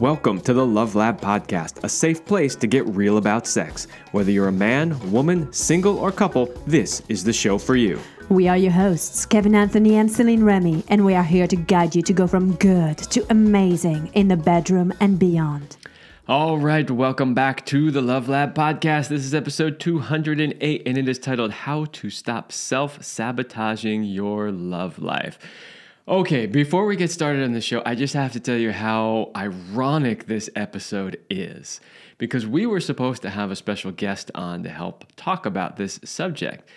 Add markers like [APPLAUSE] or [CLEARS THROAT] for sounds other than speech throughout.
Welcome to the Love Lab Podcast, a safe place to get real about sex. Whether you're a man, woman, single, or couple, this is the show for you. We are your hosts, Kevin Anthony and Celine Remy, and we are here to guide you to go from good to amazing in the bedroom and beyond. All right, welcome back to the Love Lab podcast. This is episode 208, and it is titled How to Stop Self Sabotaging Your Love Life. Okay, before we get started on the show, I just have to tell you how ironic this episode is because we were supposed to have a special guest on to help talk about this subject.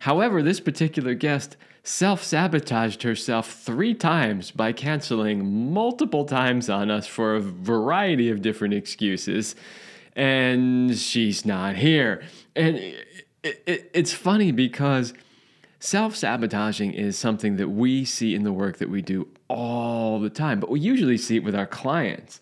However, this particular guest self sabotaged herself three times by canceling multiple times on us for a variety of different excuses, and she's not here. And it, it, it's funny because Self sabotaging is something that we see in the work that we do all the time, but we usually see it with our clients.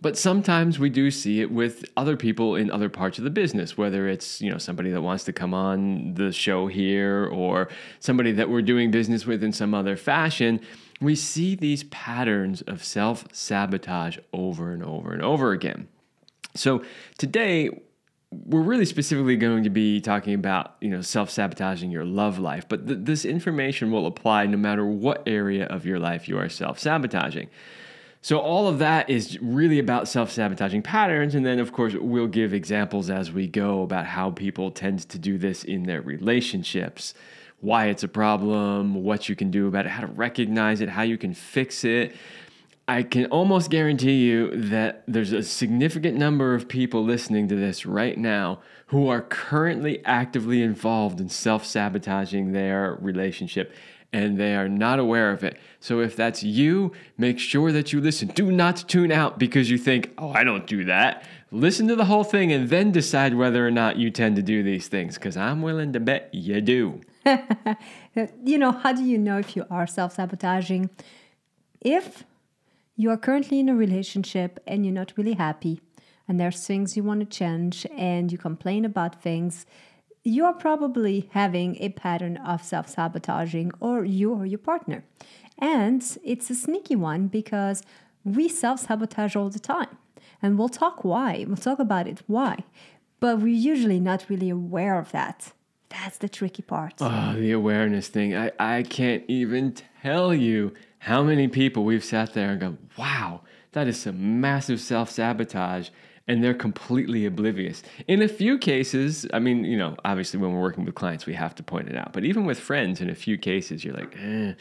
But sometimes we do see it with other people in other parts of the business, whether it's, you know, somebody that wants to come on the show here or somebody that we're doing business with in some other fashion. We see these patterns of self-sabotage over and over and over again. So today we're really specifically going to be talking about you know self-sabotaging your love life but th- this information will apply no matter what area of your life you are self-sabotaging. So all of that is really about self-sabotaging patterns and then of course we'll give examples as we go about how people tend to do this in their relationships why it's a problem what you can do about it how to recognize it how you can fix it I can almost guarantee you that there's a significant number of people listening to this right now who are currently actively involved in self sabotaging their relationship and they are not aware of it. So if that's you, make sure that you listen. Do not tune out because you think, oh, I don't do that. Listen to the whole thing and then decide whether or not you tend to do these things because I'm willing to bet you do. [LAUGHS] you know, how do you know if you are self sabotaging? If you are currently in a relationship and you're not really happy, and there's things you want to change, and you complain about things, you are probably having a pattern of self sabotaging, or you or your partner. And it's a sneaky one because we self sabotage all the time. And we'll talk why, we'll talk about it why, but we're usually not really aware of that. That's the tricky part. Oh, the awareness thing. I, I can't even tell you how many people we've sat there and go, wow, that is some massive self sabotage. And they're completely oblivious. In a few cases, I mean, you know, obviously when we're working with clients, we have to point it out. But even with friends, in a few cases, you're like, eh,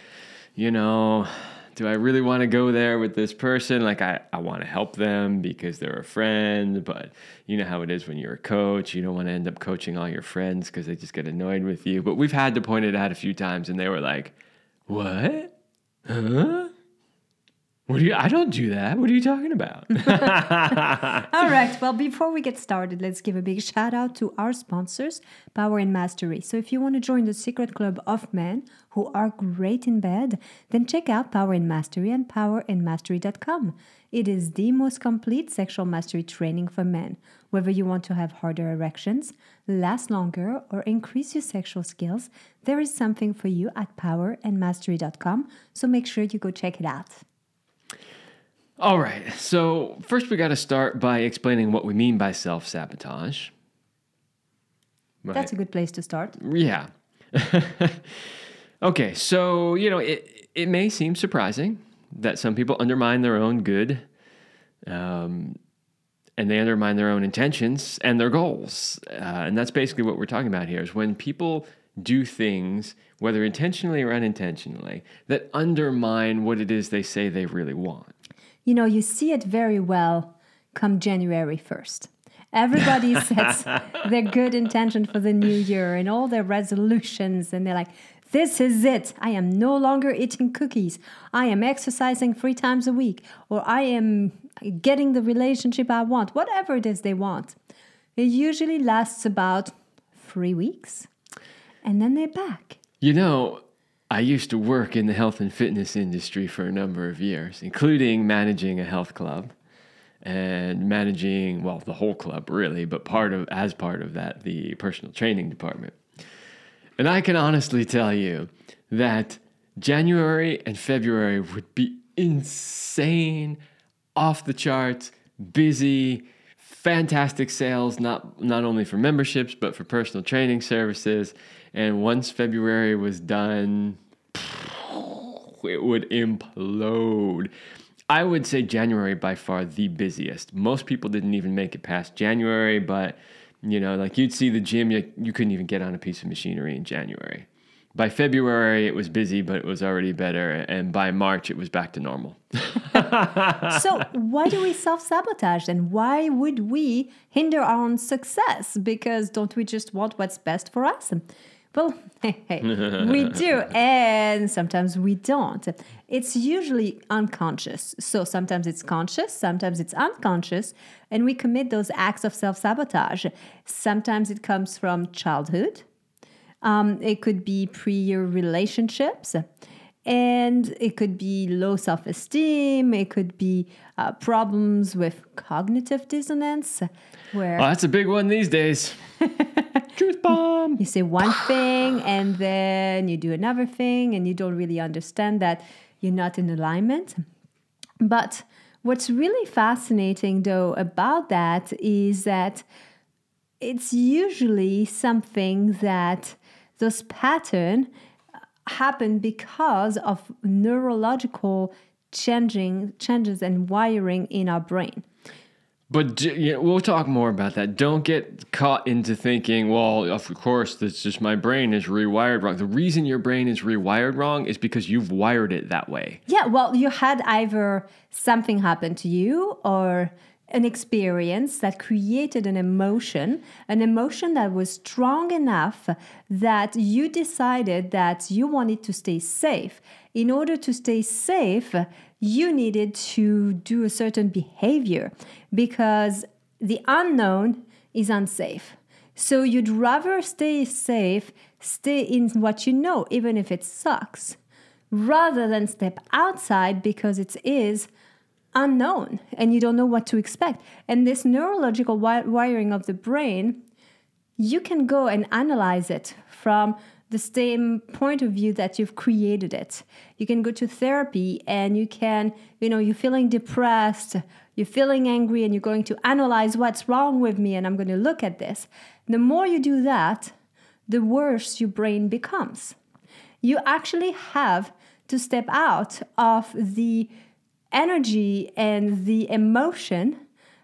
you know, do I really want to go there with this person? Like, I, I want to help them because they're a friend, but you know how it is when you're a coach. You don't want to end up coaching all your friends because they just get annoyed with you. But we've had to point it out a few times, and they were like, what? 嗯？What do you? I don't do that. What are you talking about? [LAUGHS] [LAUGHS] All right. Well, before we get started, let's give a big shout out to our sponsors, Power and Mastery. So, if you want to join the secret club of men who are great in bed, then check out Power and Mastery and powerandmastery.com. It is the most complete sexual mastery training for men. Whether you want to have harder erections, last longer, or increase your sexual skills, there is something for you at powerandmastery.com. So, make sure you go check it out. All right. So, first we got to start by explaining what we mean by self sabotage. Right. That's a good place to start. Yeah. [LAUGHS] okay. So, you know, it, it may seem surprising that some people undermine their own good um, and they undermine their own intentions and their goals. Uh, and that's basically what we're talking about here is when people do things, whether intentionally or unintentionally, that undermine what it is they say they really want you know, you see it very well come January 1st. Everybody [LAUGHS] sets their good intention for the new year and all their resolutions, and they're like, this is it. I am no longer eating cookies. I am exercising three times a week, or I am getting the relationship I want, whatever it is they want. It usually lasts about three weeks, and then they're back. You know, I used to work in the health and fitness industry for a number of years, including managing a health club and managing, well, the whole club really, but part of, as part of that, the personal training department. And I can honestly tell you that January and February would be insane, off the charts, busy, fantastic sales, not not only for memberships but for personal training services. And once February was done, it would implode. I would say January by far the busiest. Most people didn't even make it past January, but you know, like you'd see the gym, you, you couldn't even get on a piece of machinery in January. By February, it was busy, but it was already better. And by March, it was back to normal. [LAUGHS] so, why do we self sabotage and why would we hinder our own success? Because don't we just want what's best for us? Well, [LAUGHS] we do, and sometimes we don't. It's usually unconscious. So sometimes it's conscious, sometimes it's unconscious, and we commit those acts of self sabotage. Sometimes it comes from childhood, um, it could be pre year relationships. And it could be low self esteem. It could be uh, problems with cognitive dissonance. Where oh, that's a big one these days. [LAUGHS] Truth bomb. You say one thing and then you do another thing, and you don't really understand that you're not in alignment. But what's really fascinating, though, about that is that it's usually something that those patterns happen because of neurological changing changes and wiring in our brain. But you know, we'll talk more about that. Don't get caught into thinking, well, of course, that's just my brain is rewired wrong. The reason your brain is rewired wrong is because you've wired it that way. Yeah, well, you had either something happen to you or an experience that created an emotion, an emotion that was strong enough that you decided that you wanted to stay safe. In order to stay safe, you needed to do a certain behavior because the unknown is unsafe. So you'd rather stay safe, stay in what you know, even if it sucks, rather than step outside because it is unknown and you don't know what to expect. And this neurological wi- wiring of the brain, you can go and analyze it from the same point of view that you've created it. You can go to therapy and you can, you know, you're feeling depressed, you're feeling angry, and you're going to analyze what's wrong with me, and I'm going to look at this. The more you do that, the worse your brain becomes. You actually have to step out of the energy and the emotion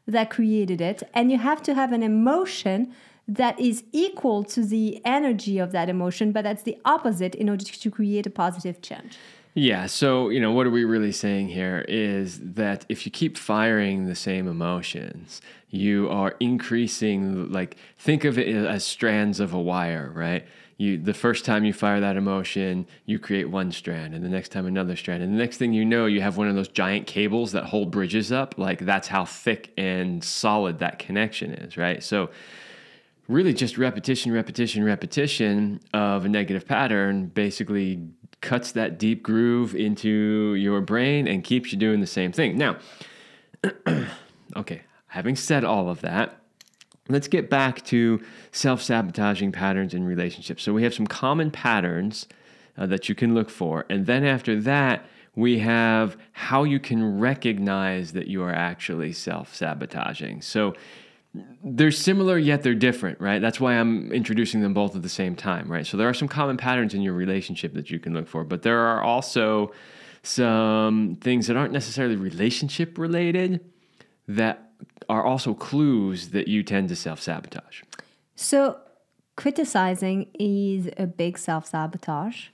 that created it. And you have to have an emotion that is equal to the energy of that emotion, but that's the opposite in order to create a positive change. Yeah. So, you know, what are we really saying here is that if you keep firing the same emotions, you are increasing, like, think of it as strands of a wire, right? You the first time you fire that emotion, you create one strand, and the next time another strand, and the next thing you know, you have one of those giant cables that hold bridges up. Like that's how thick and solid that connection is, right? So really just repetition, repetition, repetition of a negative pattern basically cuts that deep groove into your brain and keeps you doing the same thing. Now, [CLEARS THROAT] okay, having said all of that, let's get back to self sabotaging patterns in relationships. So we have some common patterns uh, that you can look for. And then after that, we have how you can recognize that you are actually self sabotaging. So they're similar yet they're different, right? That's why I'm introducing them both at the same time, right? So there are some common patterns in your relationship that you can look for, but there are also some things that aren't necessarily relationship related that are also clues that you tend to self sabotage. So, criticizing is a big self sabotage.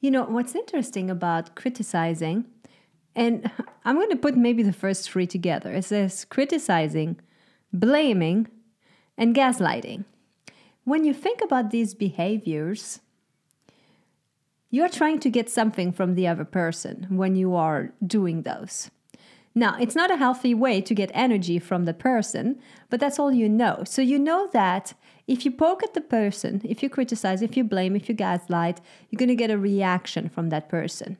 You know, what's interesting about criticizing, and [LAUGHS] I'm going to put maybe the first three together it says criticizing, blaming, and gaslighting. When you think about these behaviors, you're trying to get something from the other person when you are doing those. Now, it's not a healthy way to get energy from the person, but that's all you know. So you know that if you poke at the person, if you criticize, if you blame, if you gaslight, you're going to get a reaction from that person.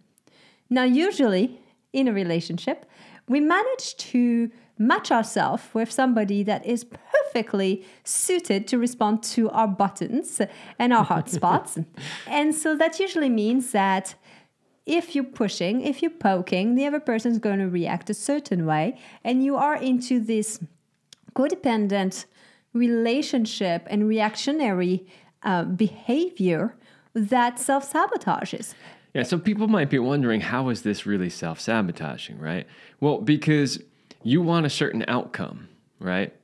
Now, usually in a relationship, we manage to match ourselves with somebody that is perfectly suited to respond to our buttons and our hot [LAUGHS] spots. and so that usually means that if you're pushing, if you're poking, the other person's going to react a certain way, and you are into this codependent relationship and reactionary uh, behavior that self sabotages. Yeah, so people might be wondering how is this really self sabotaging, right? Well, because you want a certain outcome, right?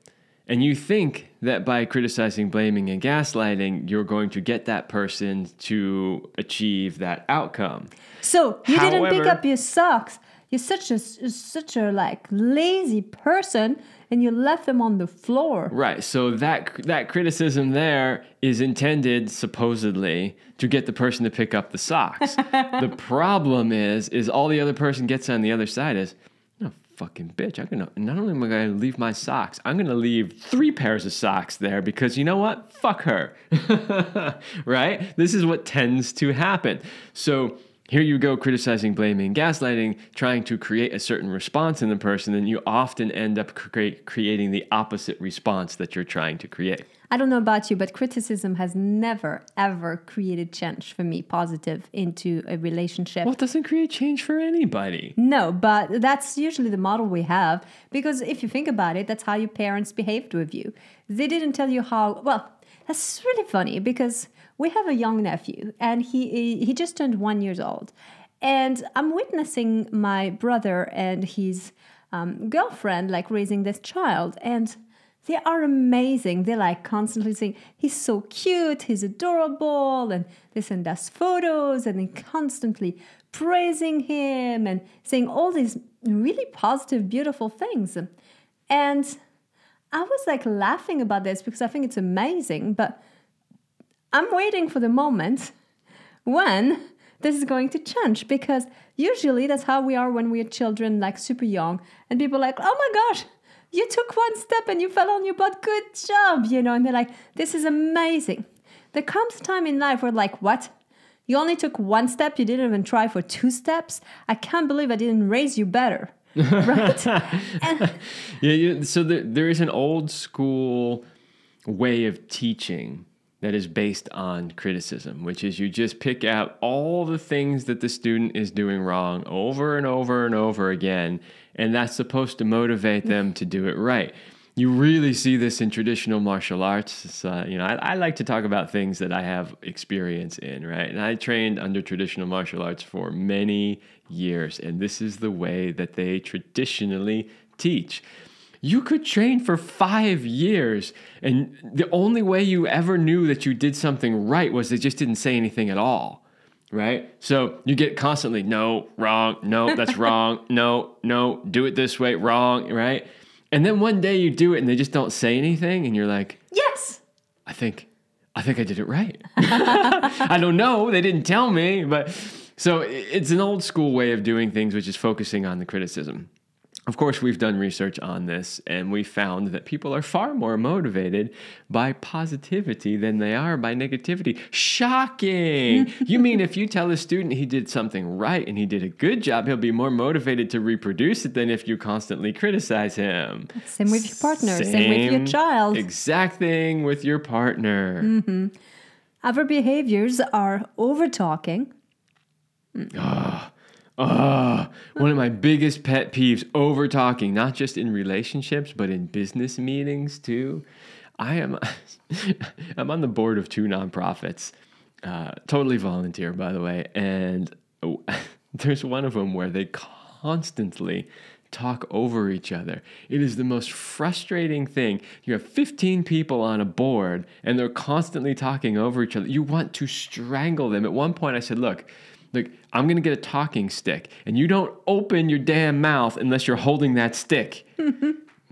And you think that by criticizing, blaming, and gaslighting, you're going to get that person to achieve that outcome. So you didn't pick up your socks. You're such a such a like lazy person, and you left them on the floor. Right. So that that criticism there is intended supposedly to get the person to pick up the socks. [LAUGHS] the problem is is all the other person gets on the other side is fucking bitch. I'm gonna not only am I gonna leave my socks, I'm gonna leave three pairs of socks there because you know what? Fuck her. [LAUGHS] right? This is what tends to happen. So here you go criticizing, blaming, gaslighting, trying to create a certain response in the person, and you often end up create, creating the opposite response that you're trying to create. I don't know about you, but criticism has never ever created change for me, positive into a relationship. Well, it doesn't create change for anybody. No, but that's usually the model we have because if you think about it, that's how your parents behaved with you. They didn't tell you how. Well, that's really funny because we have a young nephew and he he just turned one years old, and I'm witnessing my brother and his um, girlfriend like raising this child and. They are amazing. They're like constantly saying, he's so cute, he's adorable, and they send us photos and they constantly praising him and saying all these really positive, beautiful things. And I was like laughing about this because I think it's amazing, but I'm waiting for the moment when this is going to change because usually that's how we are when we're children, like super young, and people like, oh my gosh, you took one step and you fell on your butt. Good job, you know. And they're like, this is amazing. There comes a time in life where, like, what? You only took one step. You didn't even try for two steps. I can't believe I didn't raise you better, [LAUGHS] right? and [LAUGHS] Yeah, you, so there, there is an old school way of teaching that is based on criticism, which is you just pick out all the things that the student is doing wrong over and over and over again, and that's supposed to motivate them to do it right. You really see this in traditional martial arts. Uh, you know, I, I like to talk about things that I have experience in, right? And I trained under traditional martial arts for many years, and this is the way that they traditionally teach. You could train for five years, and the only way you ever knew that you did something right was they just didn't say anything at all. Right? So you get constantly, no, wrong, no, that's [LAUGHS] wrong, no, no, do it this way, wrong, right? And then one day you do it and they just don't say anything, and you're like, yes, I think I think I did it right. [LAUGHS] I don't know, they didn't tell me, but so it's an old school way of doing things which is focusing on the criticism. Of course, we've done research on this and we found that people are far more motivated by positivity than they are by negativity. Shocking! [LAUGHS] you mean if you tell a student he did something right and he did a good job, he'll be more motivated to reproduce it than if you constantly criticize him? same with your partner, same, with your child. Exact thing with your partner. Mm-hmm. Other behaviors are over talking. Ah. Ah, one of my biggest pet peeves over talking, not just in relationships, but in business meetings too. I am [LAUGHS] I'm on the board of two nonprofits, uh, totally volunteer, by the way. And [LAUGHS] there's one of them where they constantly talk over each other. It is the most frustrating thing. You have 15 people on a board and they're constantly talking over each other. You want to strangle them. At one point, I said, Look, Look, I'm gonna get a talking stick, and you don't open your damn mouth unless you're holding that stick. [LAUGHS]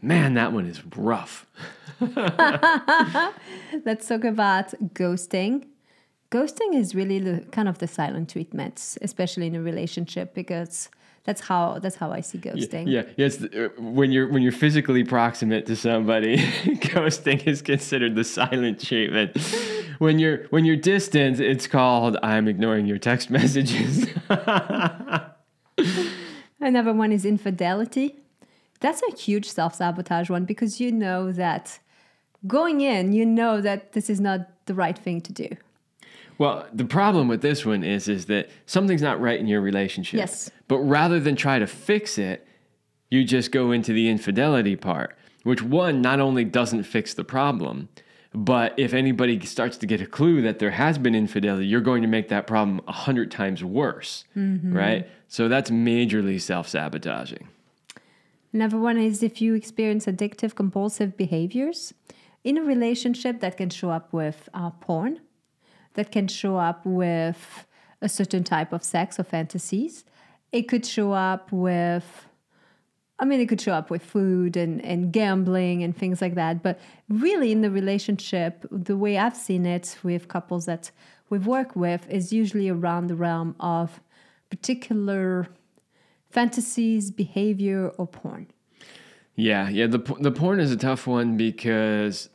Man, that one is rough. [LAUGHS] Let's talk about ghosting. Ghosting is really the kind of the silent treatment, especially in a relationship, because that's how that's how I see ghosting. Yeah, yes. uh, When you're when you're physically proximate to somebody, [LAUGHS] ghosting is considered the silent treatment. When you're when you're distant, it's called I'm ignoring your text [LAUGHS] messages. Another one is infidelity. That's a huge self sabotage one because you know that going in, you know that this is not the right thing to do. Well, the problem with this one is is that something's not right in your relationship. Yes. But rather than try to fix it, you just go into the infidelity part, which one not only doesn't fix the problem, but if anybody starts to get a clue that there has been infidelity, you're going to make that problem a hundred times worse, right? So that's majorly self-sabotaging. Another one is if you experience addictive compulsive behaviors in a relationship that can show up with uh, porn, that can show up with a certain type of sex or fantasies. It could show up with, I mean, it could show up with food and, and gambling and things like that. But really, in the relationship, the way I've seen it with couples that we've worked with is usually around the realm of particular fantasies, behavior, or porn. Yeah, yeah. The the porn is a tough one because,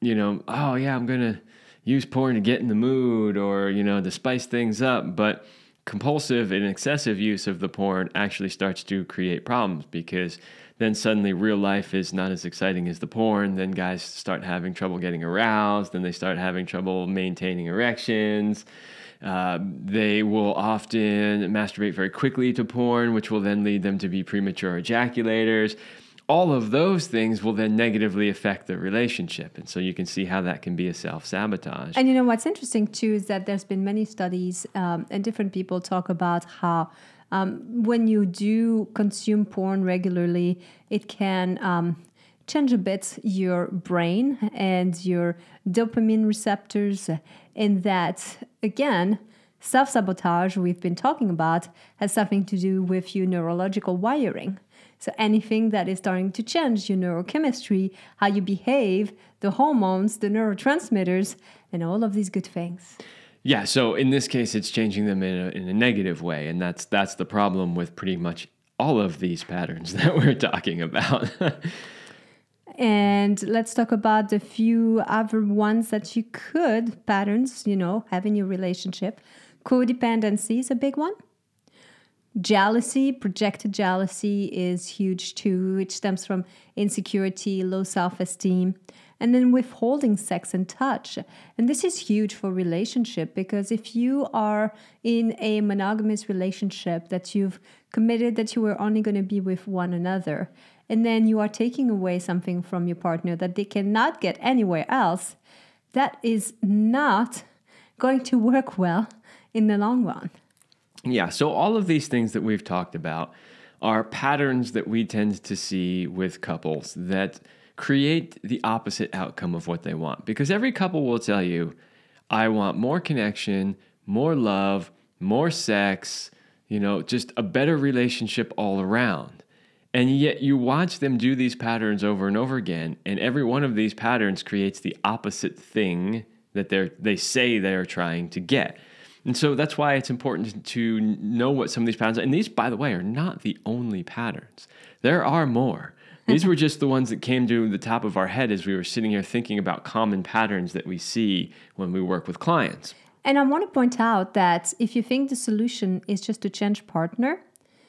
you know, oh yeah, I'm gonna use porn to get in the mood or you know to spice things up, but compulsive and excessive use of the porn actually starts to create problems because then suddenly real life is not as exciting as the porn. Then guys start having trouble getting aroused. Then they start having trouble maintaining erections. Uh, they will often masturbate very quickly to porn, which will then lead them to be premature ejaculators. All of those things will then negatively affect the relationship. And so you can see how that can be a self sabotage. And you know what's interesting too is that there's been many studies um, and different people talk about how um, when you do consume porn regularly, it can um, change a bit your brain and your dopamine receptors, and that again. Self sabotage, we've been talking about, has something to do with your neurological wiring. So anything that is starting to change your neurochemistry, how you behave, the hormones, the neurotransmitters, and all of these good things. Yeah, so in this case, it's changing them in a, in a negative way, and that's that's the problem with pretty much all of these patterns [LAUGHS] that we're talking about. and let's talk about the few other ones that you could patterns, you know, have in your relationship. Codependency is a big one. Jealousy, projected jealousy is huge too, which stems from insecurity, low self esteem, and then withholding sex and touch. And this is huge for relationship because if you are in a monogamous relationship that you've committed that you are only going to be with one another, and then you are taking away something from your partner that they cannot get anywhere else, that is not going to work well in the long run. Yeah, so all of these things that we've talked about are patterns that we tend to see with couples that create the opposite outcome of what they want. Because every couple will tell you, I want more connection, more love, more sex, you know, just a better relationship all around. And yet you watch them do these patterns over and over again, and every one of these patterns creates the opposite thing that they're they say they're trying to get. And so that's why it's important to know what some of these patterns are. And these, by the way, are not the only patterns. There are more. These were just the ones that came to the top of our head as we were sitting here thinking about common patterns that we see when we work with clients. And I want to point out that if you think the solution is just to change partner,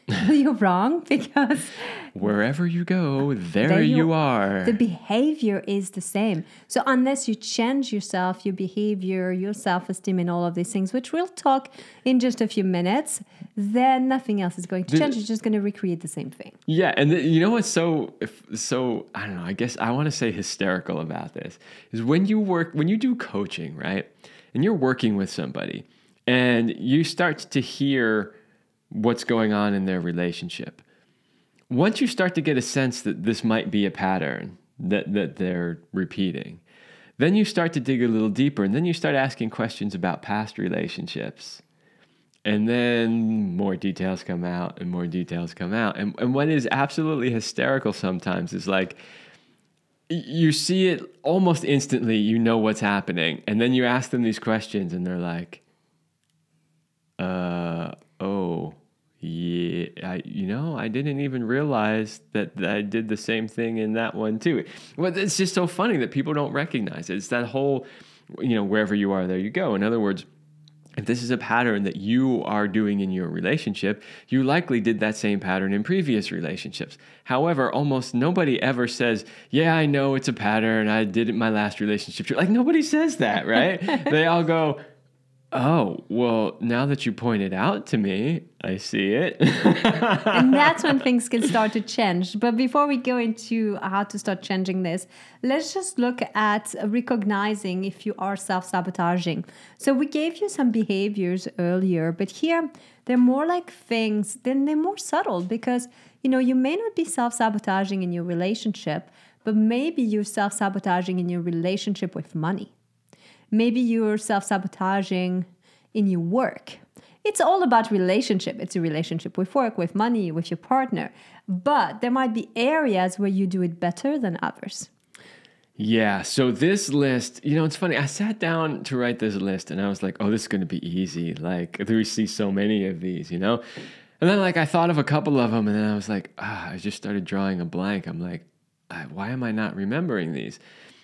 [LAUGHS] you're wrong because [LAUGHS] wherever you go, there, there you, you are. The behavior is the same. So unless you change yourself, your behavior, your self-esteem, and all of these things, which we'll talk in just a few minutes, then nothing else is going to change. You're just going to recreate the same thing. Yeah, and the, you know what's so if so I don't know. I guess I want to say hysterical about this is when you work when you do coaching, right? And you're working with somebody, and you start to hear what's going on in their relationship. Once you start to get a sense that this might be a pattern that, that they're repeating, then you start to dig a little deeper and then you start asking questions about past relationships. And then more details come out and more details come out. And, and what is absolutely hysterical sometimes is like, you see it almost instantly, you know what's happening. And then you ask them these questions and they're like, uh, oh, yeah, I, you know, I didn't even realize that I did the same thing in that one too. Well, it's just so funny that people don't recognize it. It's that whole, you know, wherever you are, there you go. In other words, if this is a pattern that you are doing in your relationship, you likely did that same pattern in previous relationships. However, almost nobody ever says, Yeah, I know it's a pattern. I did it in my last relationship. Like, nobody says that, right? [LAUGHS] they all go, Oh, well, now that you point it out to me, I see it. [LAUGHS] and that's when things can start to change. But before we go into how to start changing this, let's just look at recognizing if you are self sabotaging. So, we gave you some behaviors earlier, but here they're more like things, then they're more subtle because, you know, you may not be self sabotaging in your relationship, but maybe you're self sabotaging in your relationship with money Maybe you're self sabotaging in your work. It's all about relationship. It's a relationship with work, with money, with your partner. But there might be areas where you do it better than others. Yeah. So this list, you know, it's funny. I sat down to write this list and I was like, oh, this is going to be easy. Like, we see so many of these, you know? And then, like, I thought of a couple of them and then I was like, ah, I just started drawing a blank. I'm like, why am I not remembering these?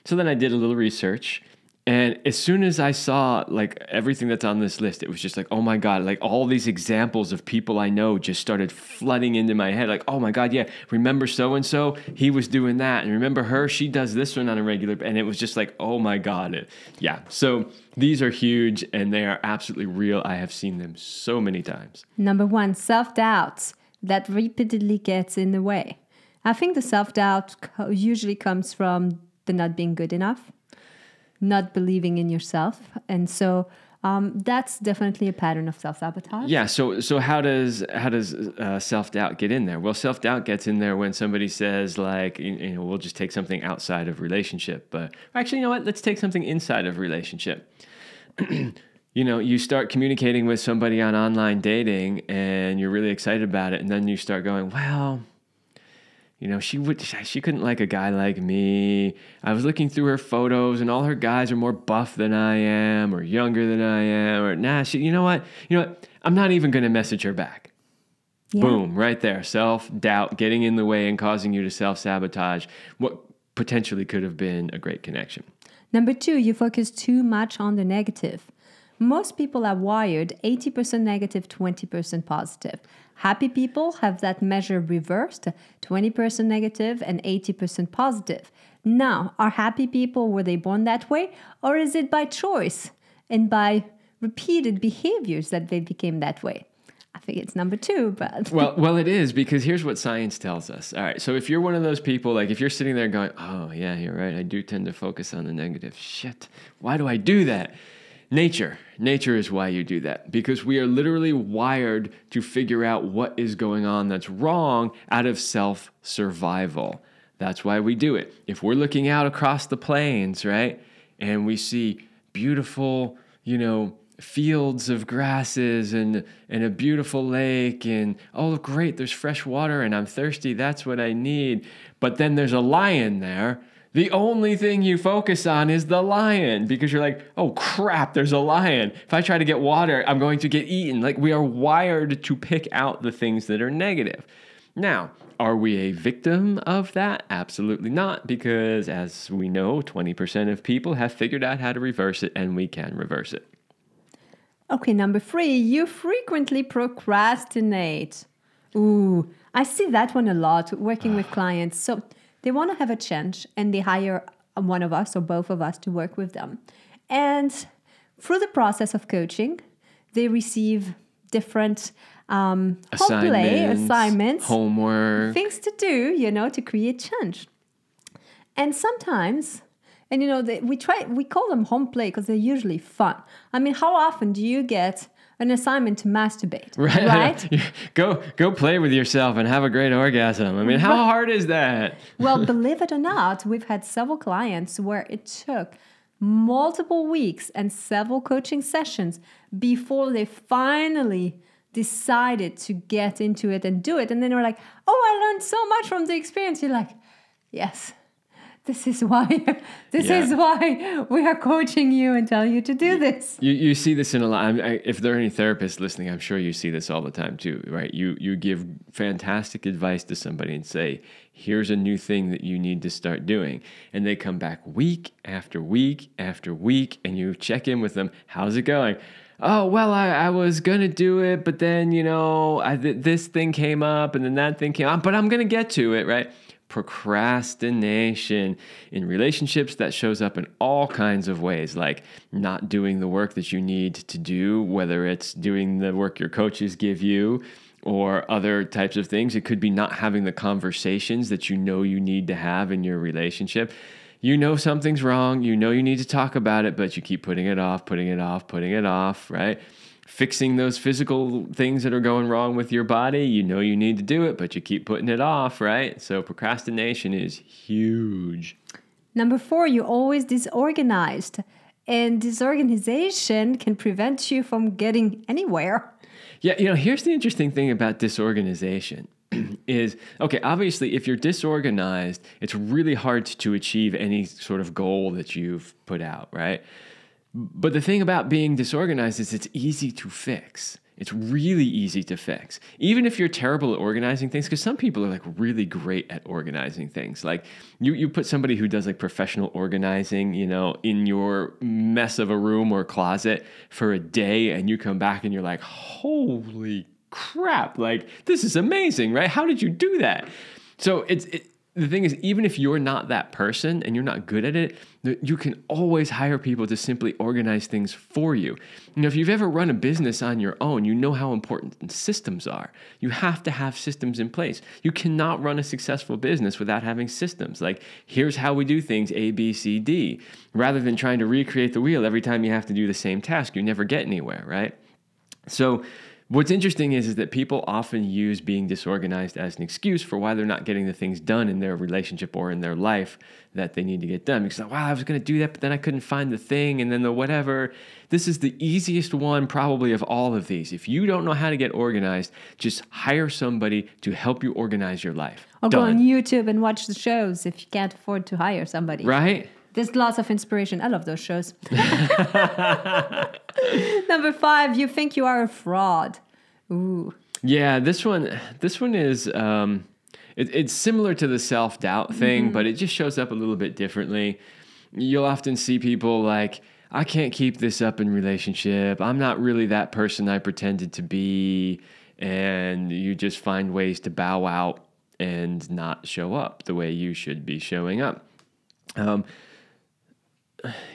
So then I did a little research and as soon as I saw like everything that's on this list, it was just like, oh my God, like all these examples of people I know just started flooding into my head. Like, oh my God, yeah, remember so and so? He was doing that. And remember her? She does this one on a regular. And it was just like, oh my God. It, yeah. So these are huge and they are absolutely real. I have seen them so many times. Number one, self doubt that repeatedly gets in the way. I think the self doubt usually comes from the not being good enough not believing in yourself. And so um, that's definitely a pattern of self sabotage. Yeah. So so how does how does uh, self doubt get in there? Well, self doubt gets in there when somebody says like you, you, know we'll just take something outside of relationship, but actually you know what? Let's take something inside of relationship. [CLEARS THROAT] you know, you start communicating with somebody on online dating, and you're really excited about it, and then you start going, well you know, she would she couldn't like a guy like me. I was looking through her photos and all her guys are more buff than I am or younger than I am or nah, she you know what? You know what? I'm not even going to message her back. Yeah. Boom, right there. Self-doubt getting in the way and causing you to self-sabotage what potentially could have been a great connection. Number 2, you focus too much on the negative. Most people are wired 80% negative, 20% positive. Happy people have that measure reversed 20% negative and 80% positive. Now, are happy people, were they born that way? Or is it by choice and by repeated behaviors that they became that way? I think it's number two, but well, well, it is because here's what science tells us. All right, so if you're one of those people, like if you're sitting there going, "Oh yeah, you're right. I do tend to focus on the negative. Shit, why do I do that?" Nature. Nature is why you do that because we are literally wired to figure out what is going on that's wrong out of self survival. That's why we do it. If we're looking out across the plains, right, and we see beautiful, you know, fields of grasses and and a beautiful lake and oh great there's fresh water and I'm thirsty that's what I need but then there's a lion there the only thing you focus on is the lion because you're like, oh crap, there's a lion. If I try to get water, I'm going to get eaten. Like we are wired to pick out the things that are negative. Now, are we a victim of that? Absolutely not, because as we know, 20% of people have figured out how to reverse it and we can reverse it. Okay, number three, you frequently procrastinate. Ooh, I see that one a lot working with ah. clients. So, they want to have a change and they hire one of us or both of us to work with them. And through the process of coaching, they receive different um, assignments, play, assignments, homework, things to do, you know, to create change. And sometimes, and you know, they, we try, we call them home play because they're usually fun. I mean, how often do you get an assignment to masturbate. Right. [LAUGHS] Right. go go play with yourself and have a great orgasm. I mean, how right. hard is that? well, [LAUGHS] believe it or not, we've had several clients where it took multiple weeks and several coaching sessions before they finally decided to get into it and do it. And then they were like, oh, I learned so much from the experience. You're like, yes, this is why [LAUGHS] this yeah. is why we are coaching you and tell you to do this. you, you see this in a lot. I, if there are any therapists listening i'm sure you see this all the time too right? You you give fantastic advice to somebody and say here's a new thing that you need to start doing. And they come back week after week after week and you check in with them how's it going? Oh well I, I was gonna do it but then you know I, th- this thing came up and then that thing came up but i'm gonna get to it right procrastination in relationships that shows up in all kinds of ways like not doing the work that you need to do whether it's doing the work your coaches give you or other types of things. It could be not having the conversations that you know you need to have in your relationship. You know something's wrong. You know you need to talk about it but you keep putting it off putting it off putting it off right fixing those physical things that are going wrong with your body. You know you need to do it, but you keep putting it off, right? So procrastination is huge. Number four, you're always disorganized. And disorganization can prevent you from getting anywhere. Yeah, you know, here's the interesting thing about disorganization [CLEARS THROAT] is okay, obviously, if you're disorganized, it's really hard to achieve any sort of goal that you've put out, right? But the thing about being disorganized is it's easy to fix. It's really easy to fix. Even if you're terrible at organizing things, because some people are like really great at organizing things. Like you, you put somebody who does like professional organizing, you know, in your mess of a room or closet for a day, and you come back and you're like, holy crap, like this is amazing, right? How did you do that? So it's it, the thing is, even if you're not that person and you're not good at it, you can always hire people to simply organize things for you. You know, if you've ever run a business on your own, you know how important systems are. You have to have systems in place. You cannot run a successful business without having systems. Like, here's how we do things A, B, C, D. Rather than trying to recreate the wheel every time you have to do the same task, you never get anywhere, right? So, What's interesting is, is that people often use being disorganized as an excuse for why they're not getting the things done in their relationship or in their life that they need to get done. Because, wow, I was going to do that, but then I couldn't find the thing and then the whatever. This is the easiest one, probably, of all of these. If you don't know how to get organized, just hire somebody to help you organize your life. Or done. go on YouTube and watch the shows if you can't afford to hire somebody. Right? There's lots of inspiration. I love those shows. [LAUGHS] Number five, you think you are a fraud. Ooh. Yeah, this one. This one is. Um, it, it's similar to the self doubt thing, mm-hmm. but it just shows up a little bit differently. You'll often see people like, "I can't keep this up in relationship. I'm not really that person I pretended to be," and you just find ways to bow out and not show up the way you should be showing up. Um,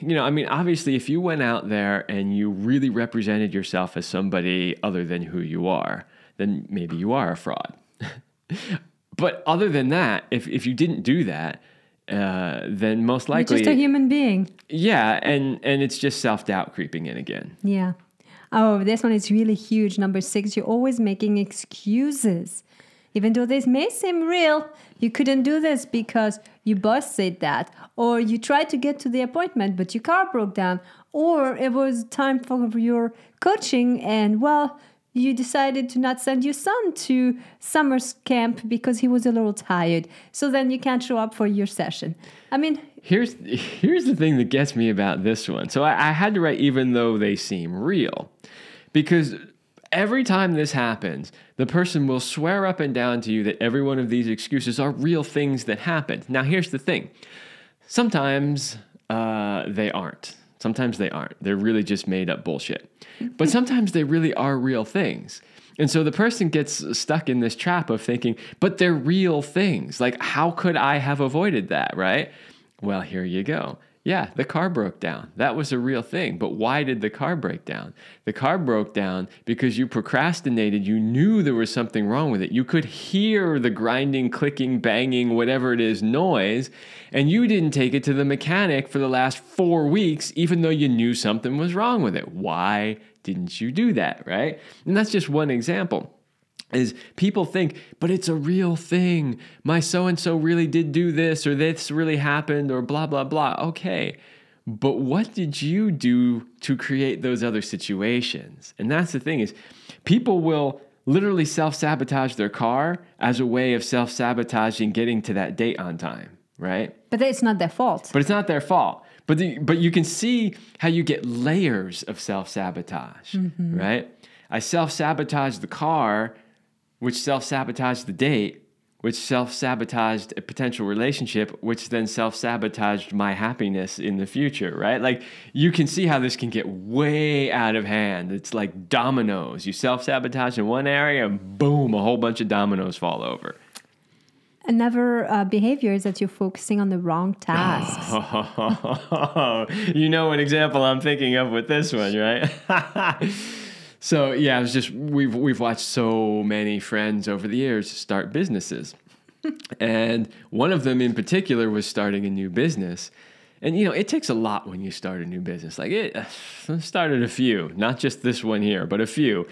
you know, I mean, obviously, if you went out there and you really represented yourself as somebody other than who you are, then maybe you are a fraud. [LAUGHS] but other than that, if, if you didn't do that, uh, then most likely You're just a human being. Yeah, and and it's just self doubt creeping in again. Yeah. Oh, this one is really huge. Number six, you're always making excuses. Even though this may seem real, you couldn't do this because your boss said that, or you tried to get to the appointment but your car broke down, or it was time for your coaching and well, you decided to not send your son to summer camp because he was a little tired. So then you can't show up for your session. I mean, here's here's the thing that gets me about this one. So I, I had to write even though they seem real, because every time this happens, the person will swear up and down to you that every one of these excuses are real things that happened. Now, here's the thing sometimes uh, they aren't. Sometimes they aren't. They're really just made up bullshit. But sometimes they really are real things. And so the person gets stuck in this trap of thinking, but they're real things. Like, how could I have avoided that, right? Well, here you go. Yeah, the car broke down. That was a real thing. But why did the car break down? The car broke down because you procrastinated. You knew there was something wrong with it. You could hear the grinding, clicking, banging, whatever it is noise, and you didn't take it to the mechanic for the last four weeks, even though you knew something was wrong with it. Why didn't you do that, right? And that's just one example is people think, but it's a real thing. My so and so really did do this, or this really happened, or blah, blah, blah. Okay. But what did you do to create those other situations? And that's the thing is people will literally self-sabotage their car as a way of self-sabotaging getting to that date on time, right? But it's not their fault. But it's not their fault. But the, but you can see how you get layers of self-sabotage, mm-hmm. right? I self-sabotage the car which self sabotaged the date, which self sabotaged a potential relationship, which then self sabotaged my happiness in the future, right? Like you can see how this can get way out of hand. It's like dominoes. You self sabotage in one area, and boom, a whole bunch of dominoes fall over. Another uh, behavior is that you're focusing on the wrong tasks. [LAUGHS] you know an example I'm thinking of with this one, right? [LAUGHS] so yeah, it was just we've we've watched so many friends over the years start businesses. [LAUGHS] and one of them in particular was starting a new business. And you know, it takes a lot when you start a new business. Like it [SIGHS] I started a few, not just this one here, but a few.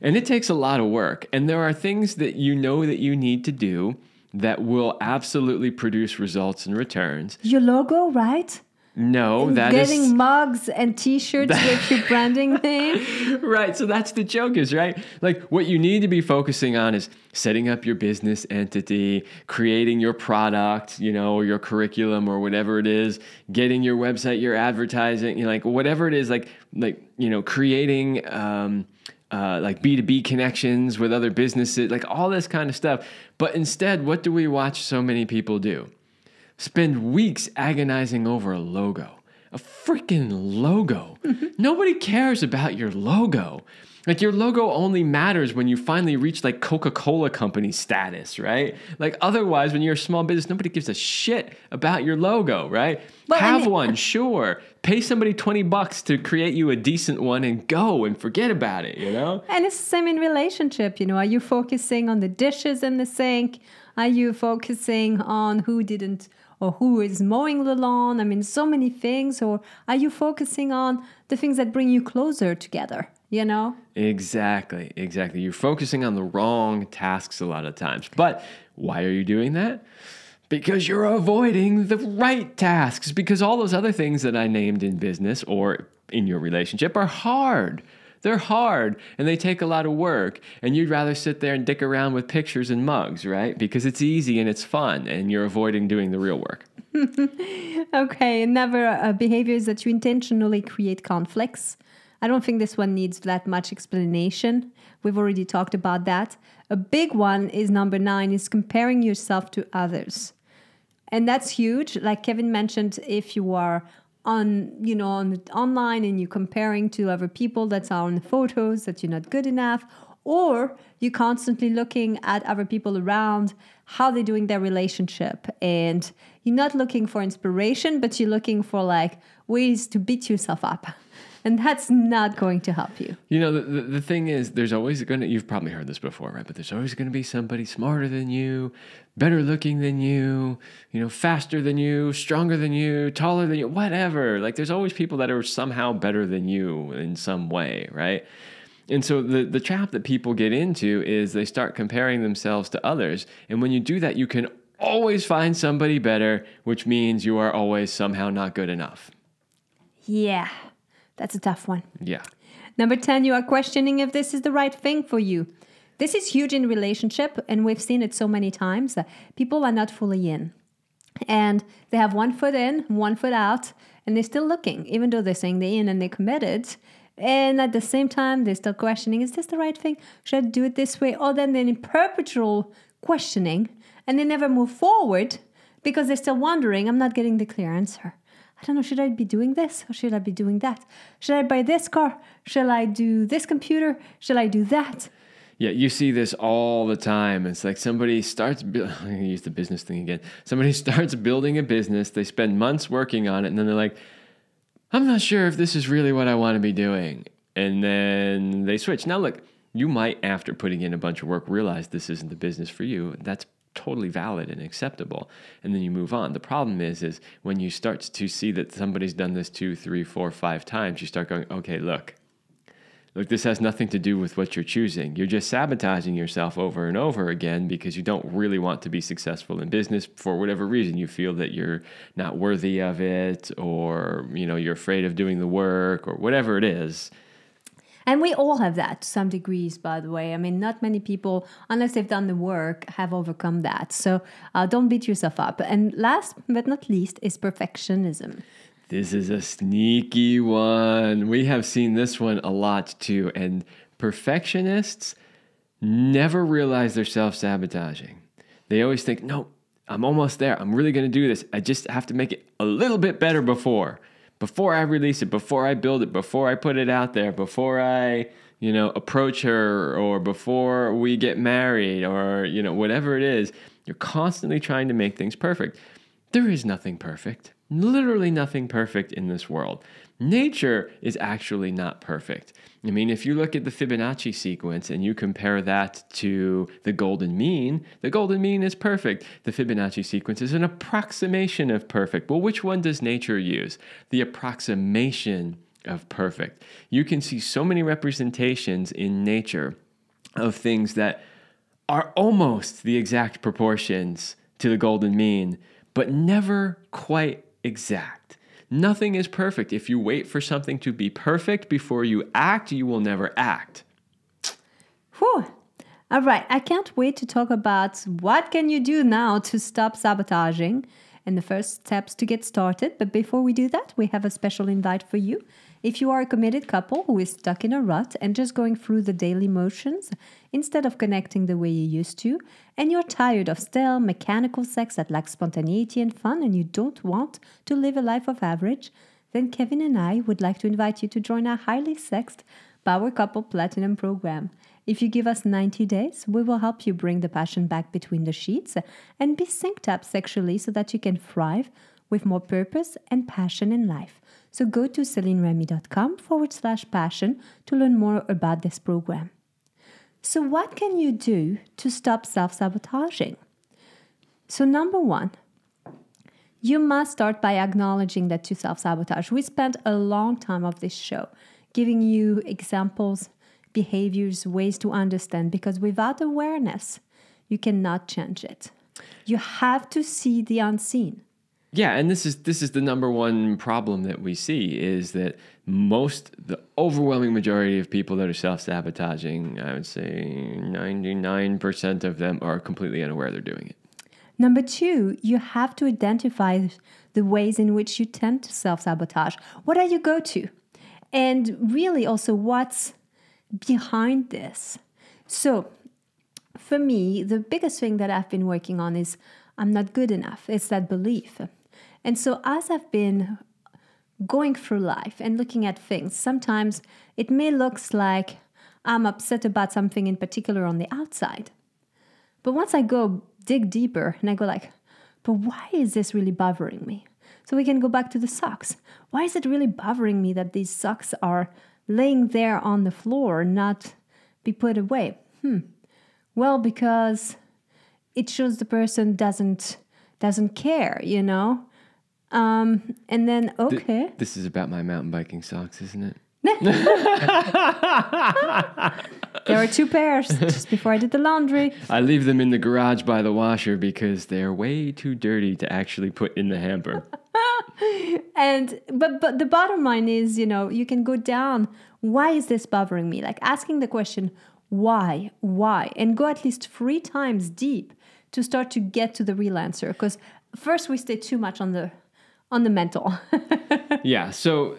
And it takes a lot of work. And there are things that you know that you need to do that will absolutely produce results and returns. Your logo, right? No, that is getting mugs and T-shirts with your branding [LAUGHS] name. right. So that's the joke, is right. Like what you need to be focusing on is setting up your business entity, creating your product, you know, or your curriculum or whatever it is, getting your website, your advertising, you know, like whatever it is, like like you know, creating. Um, uh, like B2B connections with other businesses, like all this kind of stuff. But instead, what do we watch so many people do? Spend weeks agonizing over a logo. A freaking logo. Mm-hmm. Nobody cares about your logo. Like your logo only matters when you finally reach like Coca-Cola company status, right? Like otherwise when you're a small business nobody gives a shit about your logo, right? Well, Have and- one, sure. Pay somebody 20 bucks to create you a decent one and go and forget about it, you know? And it's the same in relationship, you know. Are you focusing on the dishes in the sink? Are you focusing on who didn't or who is mowing the lawn? I mean, so many things. Or are you focusing on the things that bring you closer together? You know? Exactly, exactly. You're focusing on the wrong tasks a lot of times. But why are you doing that? Because you're avoiding the right tasks. Because all those other things that I named in business or in your relationship are hard. They're hard and they take a lot of work. And you'd rather sit there and dick around with pictures and mugs, right? Because it's easy and it's fun and you're avoiding doing the real work. [LAUGHS] Okay, another uh, behavior is that you intentionally create conflicts. I don't think this one needs that much explanation. We've already talked about that. A big one is number nine is comparing yourself to others. And that's huge. Like Kevin mentioned, if you are on, you know, on online and you're comparing to other people that are on the photos that you're not good enough, or you're constantly looking at other people around, how they're doing their relationship, and you're not looking for inspiration, but you're looking for like ways to beat yourself up. And that's not going to help you. You know, the, the, the thing is, there's always going to, you've probably heard this before, right? But there's always going to be somebody smarter than you, better looking than you, you know, faster than you, stronger than you, taller than you, whatever. Like, there's always people that are somehow better than you in some way, right? And so the, the trap that people get into is they start comparing themselves to others. And when you do that, you can always find somebody better, which means you are always somehow not good enough. Yeah, that's a tough one. Yeah. Number 10, you are questioning if this is the right thing for you. This is huge in relationship, and we've seen it so many times that people are not fully in. And they have one foot in, one foot out, and they're still looking, even though they're saying they're in and they're committed. And at the same time, they're still questioning, is this the right thing? Should I do it this way? Or then they're in perpetual questioning and they never move forward because they're still wondering, I'm not getting the clear answer. I don't know, should I be doing this or should I be doing that? Should I buy this car? Shall I do this computer? Shall I do that? Yeah, you see this all the time. It's like somebody starts, bu- I'm going to use the business thing again. Somebody [LAUGHS] starts building a business, they spend months working on it, and then they're like, I'm not sure if this is really what I want to be doing. And then they switch. Now, look, you might, after putting in a bunch of work, realize this isn't the business for you. That's totally valid and acceptable. And then you move on. The problem is, is when you start to see that somebody's done this two, three, four, five times, you start going, okay, look, Look, this has nothing to do with what you're choosing. You're just sabotaging yourself over and over again because you don't really want to be successful in business for whatever reason. You feel that you're not worthy of it or, you know, you're afraid of doing the work or whatever it is. And we all have that to some degrees, by the way. I mean, not many people, unless they've done the work, have overcome that. So uh, don't beat yourself up. And last but not least is perfectionism. This is a sneaky one. We have seen this one a lot too. And perfectionists never realize they're self sabotaging. They always think, no, I'm almost there. I'm really going to do this. I just have to make it a little bit better before. Before I release it, before I build it, before I put it out there, before I, you know, approach her or before we get married or, you know, whatever it is. You're constantly trying to make things perfect. There is nothing perfect, literally nothing perfect in this world. Nature is actually not perfect. I mean, if you look at the Fibonacci sequence and you compare that to the golden mean, the golden mean is perfect. The Fibonacci sequence is an approximation of perfect. Well, which one does nature use? The approximation of perfect. You can see so many representations in nature of things that are almost the exact proportions to the golden mean, but never quite exact. Nothing is perfect. If you wait for something to be perfect before you act, you will never act. Whew. All right, I can't wait to talk about what can you do now to stop sabotaging and the first steps to get started. But before we do that, we have a special invite for you. If you are a committed couple who is stuck in a rut and just going through the daily motions instead of connecting the way you used to, and you're tired of stale, mechanical sex that lacks spontaneity and fun, and you don't want to live a life of average, then Kevin and I would like to invite you to join our highly sexed Power Couple Platinum program. If you give us 90 days, we will help you bring the passion back between the sheets and be synced up sexually so that you can thrive with more purpose and passion in life. So go to CelineRemy.com forward slash passion to learn more about this program. So, what can you do to stop self sabotaging? So, number one, you must start by acknowledging that you self sabotage. We spent a long time of this show giving you examples, behaviors, ways to understand, because without awareness, you cannot change it. You have to see the unseen. Yeah, and this is this is the number one problem that we see is that most the overwhelming majority of people that are self-sabotaging, I would say 99% of them are completely unaware they're doing it. Number 2, you have to identify the ways in which you tend to self-sabotage. What are your go-to? And really also what's behind this. So, for me, the biggest thing that I've been working on is I'm not good enough. It's that belief. And so, as I've been going through life and looking at things, sometimes it may look like I'm upset about something in particular on the outside. But once I go dig deeper and I go like, but why is this really bothering me? So we can go back to the socks. Why is it really bothering me that these socks are laying there on the floor, not be put away? Hmm. Well, because it shows the person doesn't doesn't care, you know. Um, and then okay, This is about my mountain biking socks, isn't it? [LAUGHS] there were two pairs just before I did the laundry. [LAUGHS] I leave them in the garage by the washer because they're way too dirty to actually put in the hamper. And but but the bottom line is, you know, you can go down. Why is this bothering me? Like asking the question, why, why, and go at least three times deep to start to get to the real answer. Because first we stay too much on the on the mental. [LAUGHS] yeah, so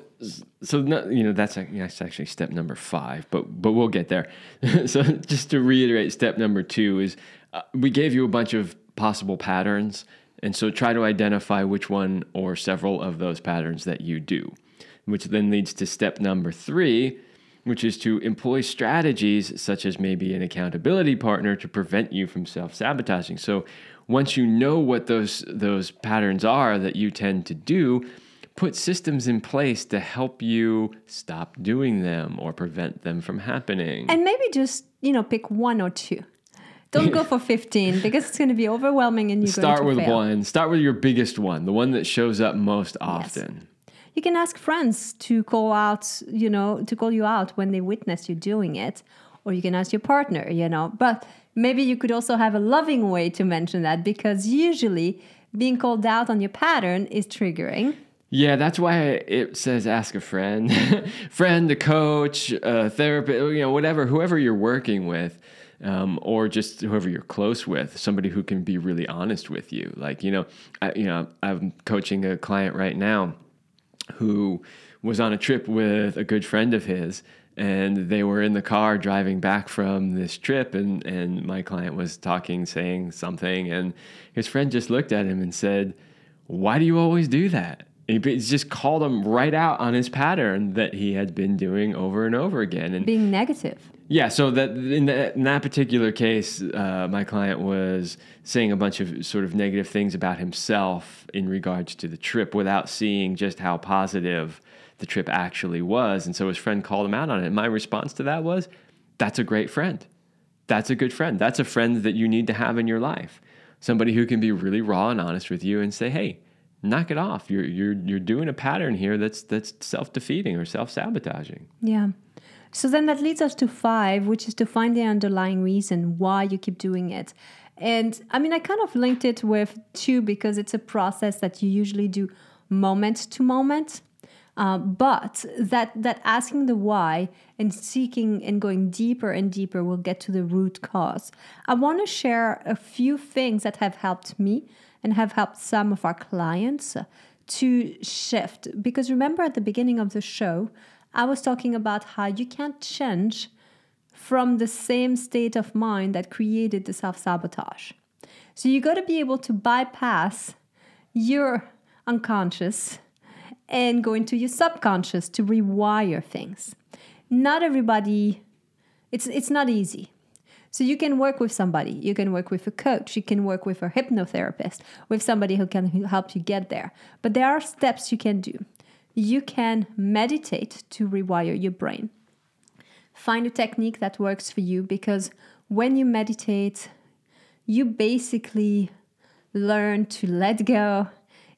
so you know that's, that's actually step number five, but but we'll get there. [LAUGHS] so just to reiterate, step number two is uh, we gave you a bunch of possible patterns, and so try to identify which one or several of those patterns that you do, which then leads to step number three, which is to employ strategies such as maybe an accountability partner to prevent you from self sabotaging. So once you know what those those patterns are that you tend to do put systems in place to help you stop doing them or prevent them from happening. And maybe just, you know, pick one or two. Don't go for 15 because it's going to be overwhelming and you're Start going to with fail. one. Start with your biggest one, the one that shows up most often. You can ask friends to call out, you know, to call you out when they witness you doing it, or you can ask your partner, you know. But maybe you could also have a loving way to mention that because usually being called out on your pattern is triggering. Yeah, that's why it says ask a friend, [LAUGHS] friend, a coach, a therapist, you know, whatever, whoever you're working with, um, or just whoever you're close with, somebody who can be really honest with you. Like, you know, I, you know, I'm coaching a client right now who was on a trip with a good friend of his and they were in the car driving back from this trip and, and my client was talking saying something and his friend just looked at him and said why do you always do that he just called him right out on his pattern that he had been doing over and over again and Being negative. Yeah, so that in that, in that particular case, uh, my client was saying a bunch of sort of negative things about himself in regards to the trip without seeing just how positive the trip actually was. And so his friend called him out on it. And my response to that was, that's a great friend. That's a good friend. That's a friend that you need to have in your life. Somebody who can be really raw and honest with you and say, hey, knock it off. You're, you're, you're doing a pattern here that's, that's self defeating or self sabotaging. Yeah. So then that leads us to five, which is to find the underlying reason why you keep doing it. And I mean, I kind of linked it with two because it's a process that you usually do moment to moment. Uh, but that that asking the why and seeking and going deeper and deeper will get to the root cause. I want to share a few things that have helped me and have helped some of our clients to shift. Because remember at the beginning of the show, I was talking about how you can't change from the same state of mind that created the self sabotage. So you got to be able to bypass your unconscious and go into your subconscious to rewire things. Not everybody, it's, it's not easy. So you can work with somebody, you can work with a coach, you can work with a hypnotherapist, with somebody who can help you get there. But there are steps you can do you can meditate to rewire your brain. Find a technique that works for you because when you meditate, you basically learn to let go,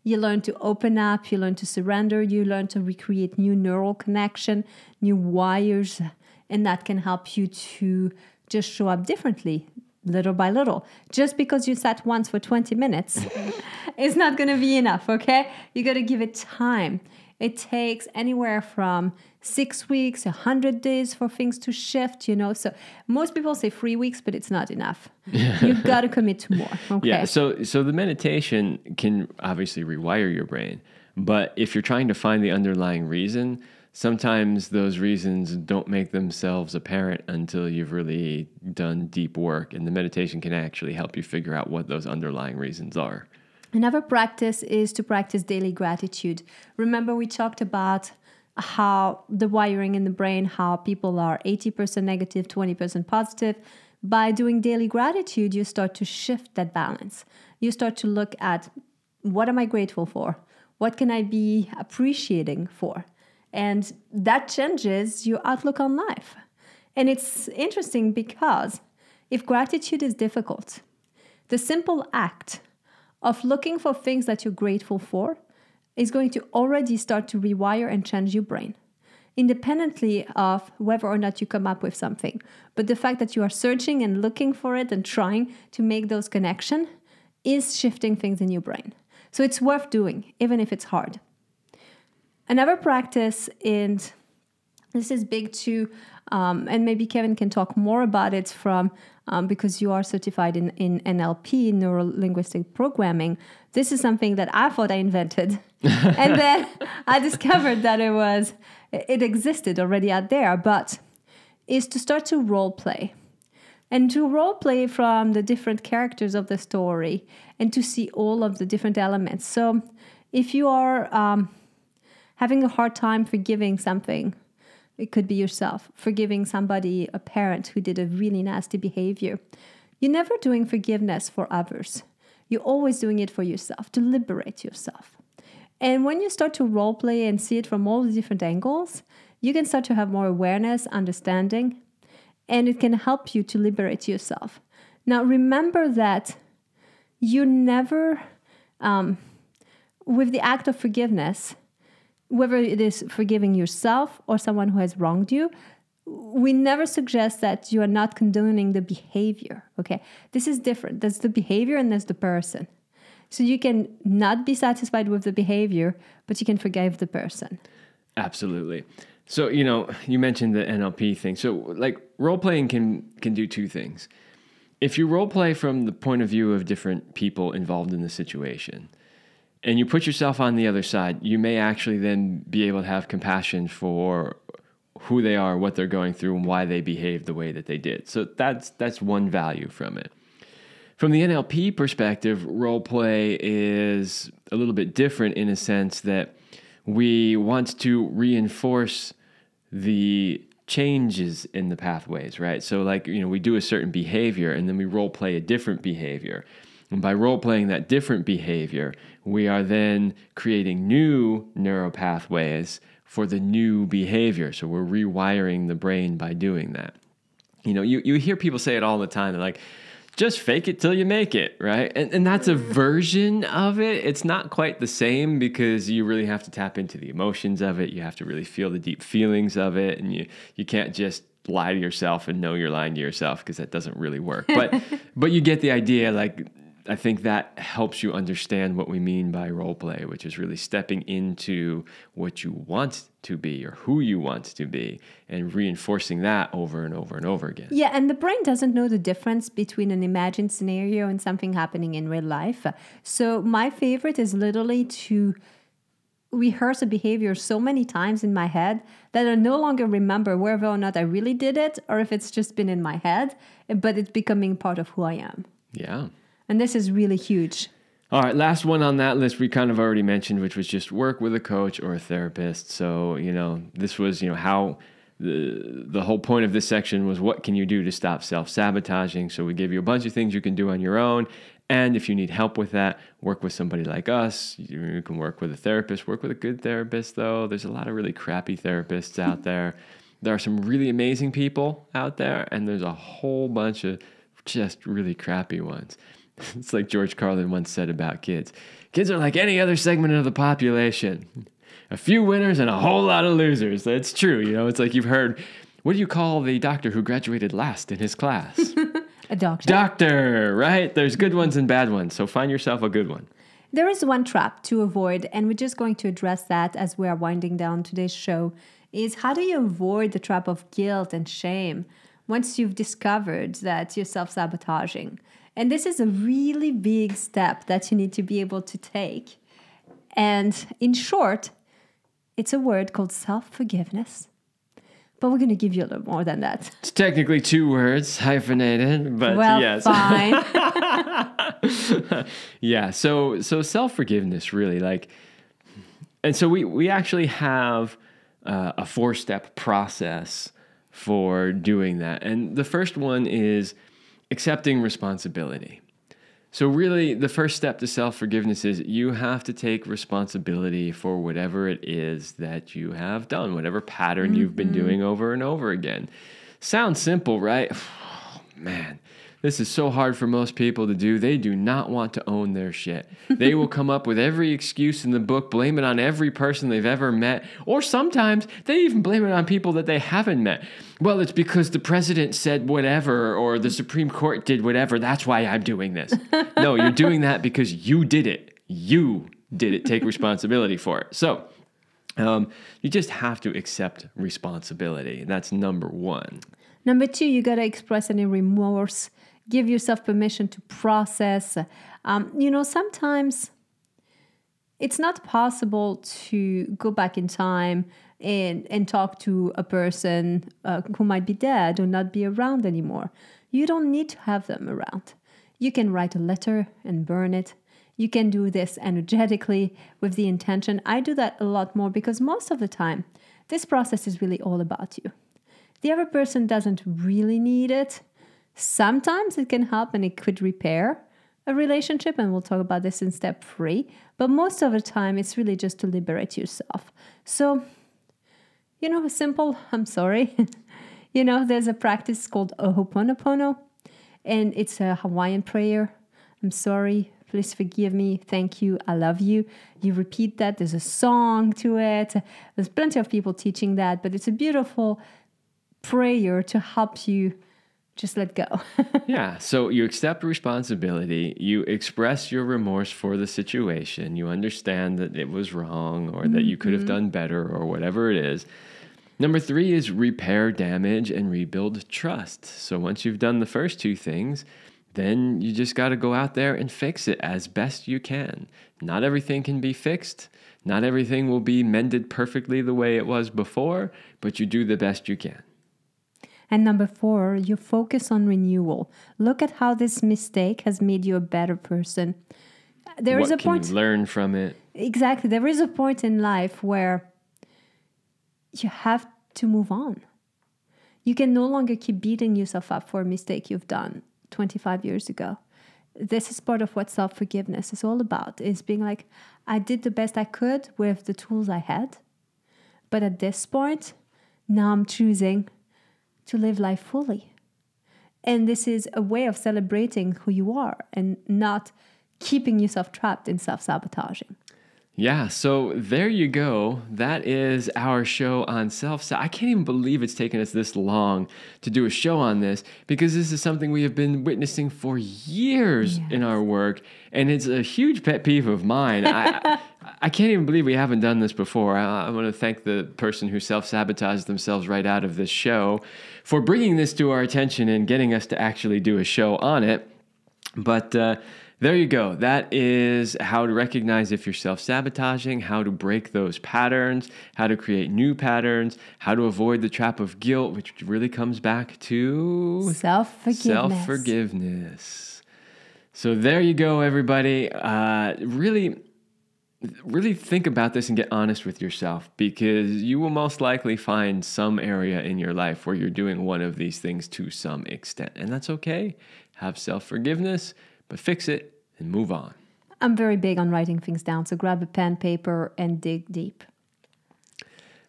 you learn to open up, you learn to surrender, you learn to recreate new neural connection, new wires, and that can help you to just show up differently little by little. Just because you sat once for 20 minutes [LAUGHS] is not going to be enough, okay? You got to give it time. It takes anywhere from six weeks, a hundred days for things to shift, you know. So most people say three weeks, but it's not enough. You've got to commit to more. [LAUGHS] Okay. Yeah. So so the meditation can obviously rewire your brain, but if you're trying to find the underlying reason, sometimes those reasons don't make themselves apparent until you've really done deep work, and the meditation can actually help you figure out what those underlying reasons are. Another practice is to practice daily gratitude. Remember, we talked about how the wiring in the brain, how people are 80% negative, 20% positive. By doing daily gratitude, you start to shift that balance. You start to look at what am I grateful for? What can I be appreciating for? And that changes your outlook on life. And it's interesting because if gratitude is difficult, the simple act of looking for things that you're grateful for is going to already start to rewire and change your brain independently of whether or not you come up with something. But the fact that you are searching and looking for it and trying to make those connections is shifting things in your brain. So it's worth doing even if it's hard. Another practice and this is big too um, and maybe kevin can talk more about it from um, because you are certified in, in NLP, neuro linguistic programming. This is something that I thought I invented. [LAUGHS] and then I discovered that it was, it existed already out there, but is to start to role play and to role play from the different characters of the story and to see all of the different elements. So if you are um, having a hard time forgiving something, it could be yourself, forgiving somebody, a parent who did a really nasty behavior. You're never doing forgiveness for others. You're always doing it for yourself, to liberate yourself. And when you start to role play and see it from all the different angles, you can start to have more awareness, understanding, and it can help you to liberate yourself. Now, remember that you never, um, with the act of forgiveness, whether it is forgiving yourself or someone who has wronged you, we never suggest that you are not condoning the behavior. Okay, this is different. That's the behavior and that's the person. So you can not be satisfied with the behavior, but you can forgive the person. Absolutely. So you know, you mentioned the NLP thing. So like role playing can can do two things. If you role play from the point of view of different people involved in the situation, and you put yourself on the other side, you may actually then be able to have compassion for who they are, what they're going through, and why they behave the way that they did. So that's that's one value from it. From the NLP perspective, role play is a little bit different in a sense that we want to reinforce the changes in the pathways, right? So, like, you know, we do a certain behavior and then we role play a different behavior. And by role playing that different behavior, we are then creating new neural pathways for the new behavior. So, we're rewiring the brain by doing that. You know, you, you hear people say it all the time. They're like, just fake it till you make it, right? And, and that's a version of it. It's not quite the same because you really have to tap into the emotions of it. You have to really feel the deep feelings of it. And you, you can't just lie to yourself and know you're lying to yourself because that doesn't really work. But [LAUGHS] but you get the idea. Like I think that helps you understand what we mean by role play, which is really stepping into what you want to be or who you want to be and reinforcing that over and over and over again. Yeah, and the brain doesn't know the difference between an imagined scenario and something happening in real life. So, my favorite is literally to rehearse a behavior so many times in my head that I no longer remember whether or not I really did it or if it's just been in my head, but it's becoming part of who I am. Yeah. And this is really huge. All right, last one on that list we kind of already mentioned, which was just work with a coach or a therapist. So, you know, this was, you know, how the the whole point of this section was what can you do to stop self-sabotaging? So we give you a bunch of things you can do on your own. And if you need help with that, work with somebody like us. You can work with a therapist, work with a good therapist though. There's a lot of really crappy therapists out [LAUGHS] there. There are some really amazing people out there, and there's a whole bunch of just really crappy ones. [LAUGHS] It's like George Carlin once said about kids kids are like any other segment of the population a few winners and a whole lot of losers. That's true. You know, it's like you've heard what do you call the doctor who graduated last in his class? [LAUGHS] A doctor. doctor, right? There's good ones and bad ones. So find yourself a good one. There is one trap to avoid, and we're just going to address that as we are winding down today's show. Is how do you avoid the trap of guilt and shame once you've discovered that you're self sabotaging? And this is a really big step that you need to be able to take. And in short, it's a word called self forgiveness. But we're going to give you a little more than that. It's technically two words, hyphenated, but well, yes. fine. [LAUGHS] [LAUGHS] yeah, so so self-forgiveness really like and so we we actually have uh, a four-step process for doing that. And the first one is accepting responsibility. So, really, the first step to self forgiveness is you have to take responsibility for whatever it is that you have done, whatever pattern you've been mm-hmm. doing over and over again. Sounds simple, right? [SIGHS] Oh, man, this is so hard for most people to do. They do not want to own their shit. They will come up with every excuse in the book, blame it on every person they've ever met, or sometimes they even blame it on people that they haven't met. Well, it's because the president said whatever, or the Supreme Court did whatever. That's why I'm doing this. no, you're doing that because you did it. You did it. Take responsibility for it. So, um, you just have to accept responsibility. That's number one. Number two, you got to express any remorse. Give yourself permission to process. Um, you know, sometimes it's not possible to go back in time and, and talk to a person uh, who might be dead or not be around anymore. You don't need to have them around. You can write a letter and burn it. You can do this energetically with the intention. I do that a lot more because most of the time, this process is really all about you. The other person doesn't really need it. Sometimes it can help and it could repair a relationship, and we'll talk about this in step three. But most of the time, it's really just to liberate yourself. So, you know, simple I'm sorry. [LAUGHS] you know, there's a practice called Ho'oponopono, and it's a Hawaiian prayer. I'm sorry. Please forgive me. Thank you. I love you. You repeat that. There's a song to it. There's plenty of people teaching that, but it's a beautiful prayer to help you just let go. [LAUGHS] yeah. So you accept responsibility. You express your remorse for the situation. You understand that it was wrong or that you could have mm-hmm. done better or whatever it is. Number three is repair damage and rebuild trust. So once you've done the first two things, then you just got to go out there and fix it as best you can. Not everything can be fixed. Not everything will be mended perfectly the way it was before, but you do the best you can. And number four, you focus on renewal. Look at how this mistake has made you a better person. There what is a point. you learn from it? Exactly. There is a point in life where you have to move on. You can no longer keep beating yourself up for a mistake you've done 25 years ago. This is part of what self forgiveness is all about is being like, I did the best I could with the tools I had. But at this point, now I'm choosing to live life fully. And this is a way of celebrating who you are and not keeping yourself trapped in self sabotaging. Yeah, so there you go. That is our show on self. I can't even believe it's taken us this long to do a show on this because this is something we have been witnessing for years yes. in our work, and it's a huge pet peeve of mine. I, [LAUGHS] I can't even believe we haven't done this before. I, I want to thank the person who self sabotaged themselves right out of this show for bringing this to our attention and getting us to actually do a show on it. But uh, there you go. That is how to recognize if you're self sabotaging, how to break those patterns, how to create new patterns, how to avoid the trap of guilt, which really comes back to self forgiveness. Self forgiveness. So there you go, everybody. Uh, really, really think about this and get honest with yourself because you will most likely find some area in your life where you're doing one of these things to some extent. And that's okay. Have self forgiveness, but fix it and move on. I'm very big on writing things down, so grab a pen, paper, and dig deep.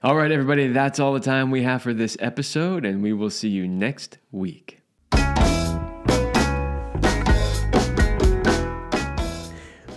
All right, everybody, that's all the time we have for this episode, and we will see you next week.